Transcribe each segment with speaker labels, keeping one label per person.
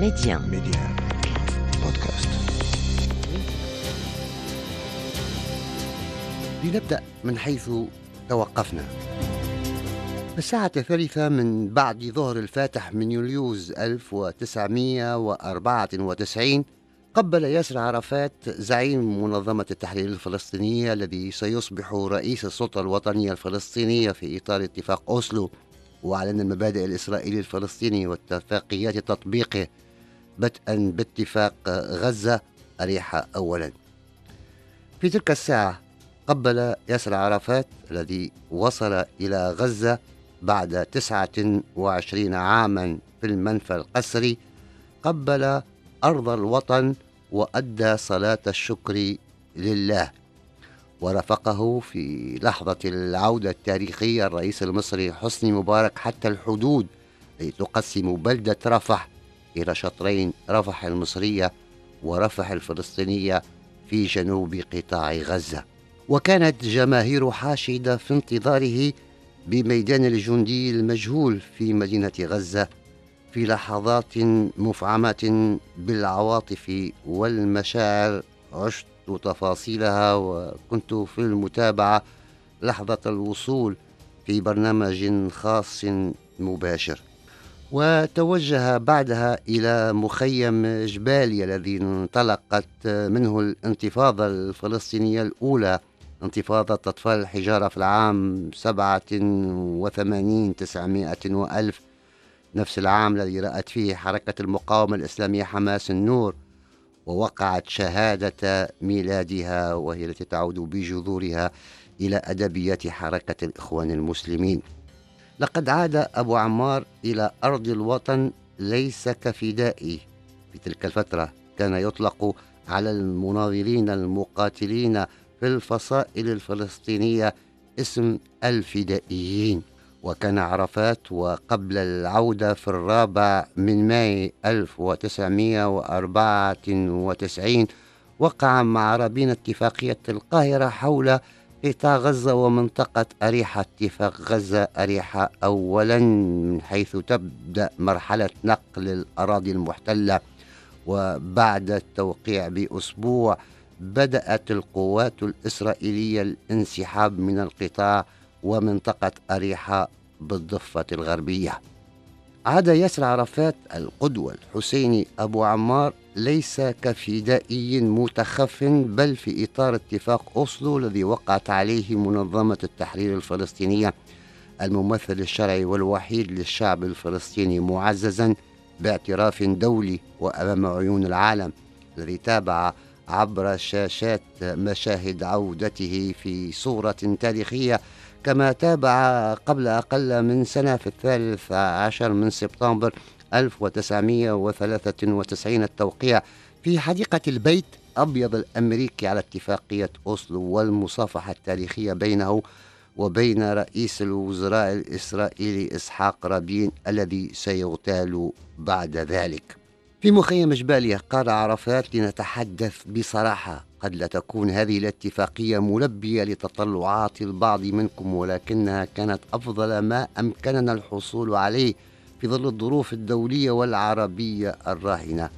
Speaker 1: Média.
Speaker 2: Média. بودكاست
Speaker 3: لنبدأ من حيث توقفنا الساعة الثالثة من بعد ظهر الفاتح من يوليوز 1994 قبل ياسر عرفات زعيم منظمة التحرير الفلسطينية الذي سيصبح رئيس السلطة الوطنية الفلسطينية في إطار اتفاق أوسلو وأعلن المبادئ الإسرائيلي الفلسطيني واتفاقيات تطبيقه بدءا باتفاق غزة أريحة أولا. في تلك الساعة قبل ياسر عرفات الذي وصل إلى غزة بعد 29 عاما في المنفى القسري قبل أرض الوطن وأدى صلاة الشكر لله. ورافقه في لحظة العودة التاريخية الرئيس المصري حسني مبارك حتى الحدود التي تقسم بلدة رفح إلى شطرين رفح المصرية ورفح الفلسطينية في جنوب قطاع غزة. وكانت جماهير حاشدة في انتظاره بميدان الجندي المجهول في مدينة غزة في لحظات مفعمة بالعواطف والمشاعر. عشت تفاصيلها وكنت في المتابعة لحظة الوصول في برنامج خاص مباشر. وتوجه بعدها إلى مخيم جباليا الذي انطلقت منه الانتفاضة الفلسطينية الأولى انتفاضة أطفال الحجارة في العام سبعة وثمانين تسعمائة وألف. نفس العام الذي رأت فيه حركة المقاومة الإسلامية حماس النور ووقعت شهادة ميلادها وهي التي تعود بجذورها إلى أدبيات حركة الإخوان المسلمين. لقد عاد أبو عمار إلى أرض الوطن ليس كفدائي. في تلك الفترة كان يطلق على المناضلين المقاتلين في الفصائل الفلسطينية اسم الفدائيين وكان عرفات وقبل العودة في الرابع من ماي 1994 وقع مع رابين اتفاقية القاهرة حول قطاع غزة ومنطقة أريحة اتفاق غزة أريحة أولا من حيث تبدأ مرحلة نقل الأراضي المحتلة وبعد التوقيع بأسبوع بدأت القوات الإسرائيلية الانسحاب من القطاع ومنطقة أريحة بالضفة الغربية. عاد ياسر عرفات القدوة الحسيني أبو عمار ليس كفدائي متخف بل في إطار اتفاق أوسلو الذي وقعت عليه منظمة التحرير الفلسطينية. الممثل الشرعي والوحيد للشعب الفلسطيني معززا باعتراف دولي وأمام عيون العالم الذي تابع عبر شاشات مشاهد عودته في صورة تاريخية كما تابع قبل أقل من سنة في الثالث عشر من سبتمبر 1993 التوقيع في حديقة البيت أبيض الأمريكي على اتفاقية أوسلو والمصافحة التاريخية بينه وبين رئيس الوزراء الإسرائيلي إسحاق رابين الذي سيغتال بعد ذلك. في مخيم جباليا قال عرفات لنتحدث بصراحة قد لا تكون هذه الاتفاقية ملبية لتطلعات البعض منكم ولكنها كانت أفضل ما أمكننا الحصول عليه في ظل الظروف الدولية والعربية الراهنة.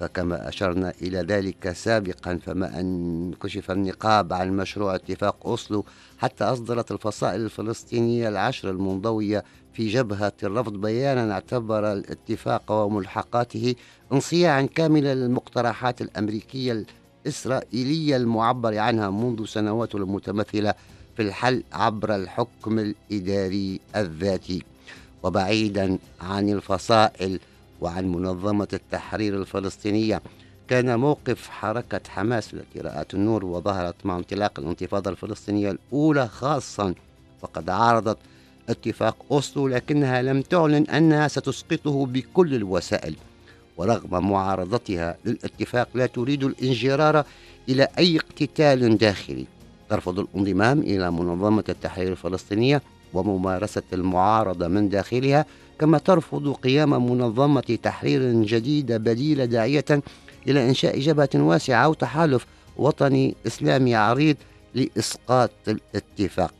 Speaker 3: فكما أشرنا إلى ذلك سابقا فما أن كشف النقاب عن مشروع اتفاق أوسلو حتى أصدرت الفصائل الفلسطينية العشر المنضوية في جبهة الرفض بيانا اعتبر الاتفاق وملحقاته انصياعا كاملا للمقترحات الأمريكية الإسرائيلية المعبر عنها منذ سنوات المتمثلة في الحل عبر الحكم الإداري الذاتي. وبعيدا عن الفصائل وعن منظمة التحرير الفلسطينية كان موقف حركة حماس التي رأت النور وظهرت مع انطلاق الانتفاضة الفلسطينية الأولى خاصا. فقد عارضت اتفاق أوسلو لكنها لم تعلن أنها ستسقطه بكل الوسائل. ورغم معارضتها للاتفاق لا تريد الانجرار إلى أي اقتتال داخلي. ترفض الانضمام إلى منظمة التحرير الفلسطينية وممارسة المعارضة من داخلها كما ترفض قيام منظمة تحرير جديدة بديلة داعية إلى إنشاء جبهة واسعة أو تحالف وطني إسلامي عريض لإسقاط الاتفاق.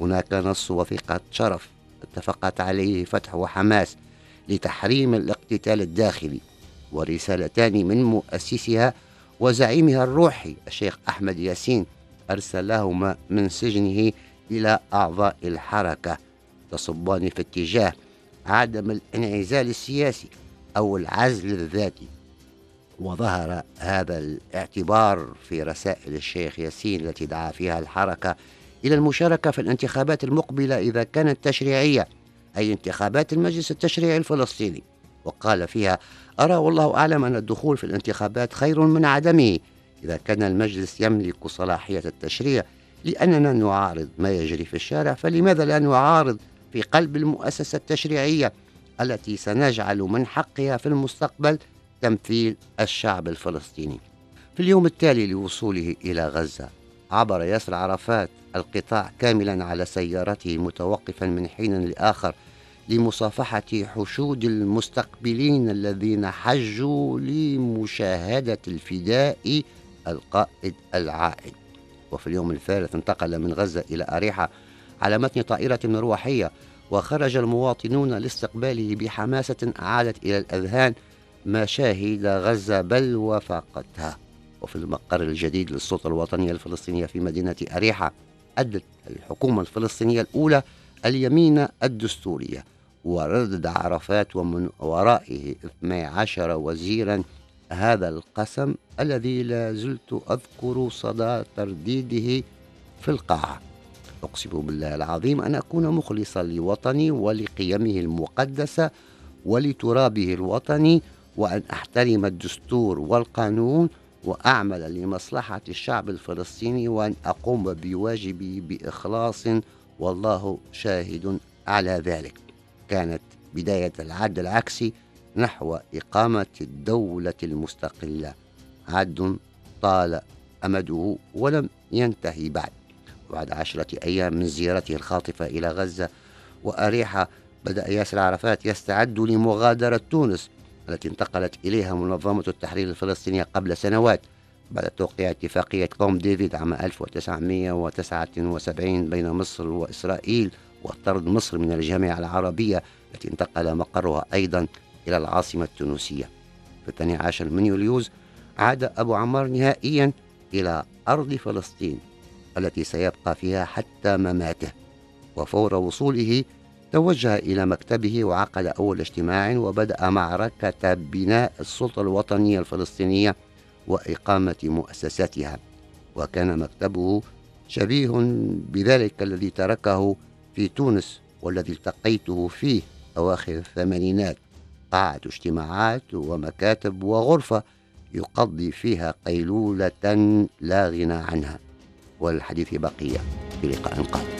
Speaker 3: هناك نص وثيقة شرف اتفقت عليه فتح وحماس لتحريم الاقتتال الداخلي ورسالتان من مؤسسها وزعيمها الروحي الشيخ أحمد ياسين أرسلهما من سجنه إلى أعضاء الحركة تصبان في اتجاه عدم الانعزال السياسي أو العزل الذاتي. وظهر هذا الاعتبار في رسائل الشيخ ياسين التي دعا فيها الحركة إلى المشاركة في الانتخابات المقبلة إذا كانت تشريعية. أي انتخابات المجلس التشريعي الفلسطيني وقال فيها أرى والله أعلم أن الدخول في الانتخابات خير من عدمه إذا كان المجلس يملك صلاحية التشريع لأننا نعارض ما يجري في الشارع فلماذا لا نعارض في قلب المؤسسة التشريعية التي سنجعل من حقها في المستقبل تمثيل الشعب الفلسطيني؟ في اليوم التالي لوصوله إلى غزة عبر ياسر عرفات القطاع كاملا على سيارته متوقفا من حين لآخر لمصافحة حشود المستقبلين الذين حجوا لمشاهدة الفداء القائد العائد. وفي اليوم الثالث انتقل من غزة إلى أريحة على متن طائرة مروحية وخرج المواطنون لاستقباله بحماسة أعادت إلى الأذهان مشاهد غزة بل وفاقتها وفي المقر الجديد للسلطة الوطنية الفلسطينية في مدينة أريحة أدت الحكومة الفلسطينية الأولى اليمين الدستورية وردد عرفات ومن ورائه 12 وزيرا هذا القسم الذي لا زلت أذكر صدى ترديده في القاعة. أقسم بالله العظيم أن أكون مخلصا لوطني ولقيمه المقدسة ولترابه الوطني وأن أحترم الدستور والقانون وأعمل لمصلحة الشعب الفلسطيني وأن أقوم بواجبي بإخلاص والله شاهد على ذلك. كانت بداية العد العكسي نحو إقامة الدولة المستقلة. عد طال أمده ولم ينتهي بعد. بعد عشرة أيام من زيارته الخاطفة إلى غزة وأريحا بدأ ياسر عرفات يستعد لمغادرة تونس. التي انتقلت إليها منظمة التحرير الفلسطينية قبل سنوات بعد توقيع اتفاقية كامب ديفيد عام 1979 بين مصر وإسرائيل وطرد مصر من الجامعة العربية التي انتقل مقرها أيضا إلى العاصمة التونسية. في الثاني عشر من يوليوز عاد أبو عمار نهائيا إلى أرض فلسطين التي سيبقى فيها حتى مماته. وفور وصوله توجه إلى مكتبه وعقد أول اجتماع وبدأ معركة بناء السلطة الوطنية الفلسطينية وإقامة مؤسساتها. وكان مكتبه شبيه بذلك الذي تركه في تونس والذي التقيته فيه أواخر الثمانينات. قاعة اجتماعات ومكاتب وغرفة يقضي فيها قيلولة لا غنى عنها. والحديث بقية في لقاء قادم.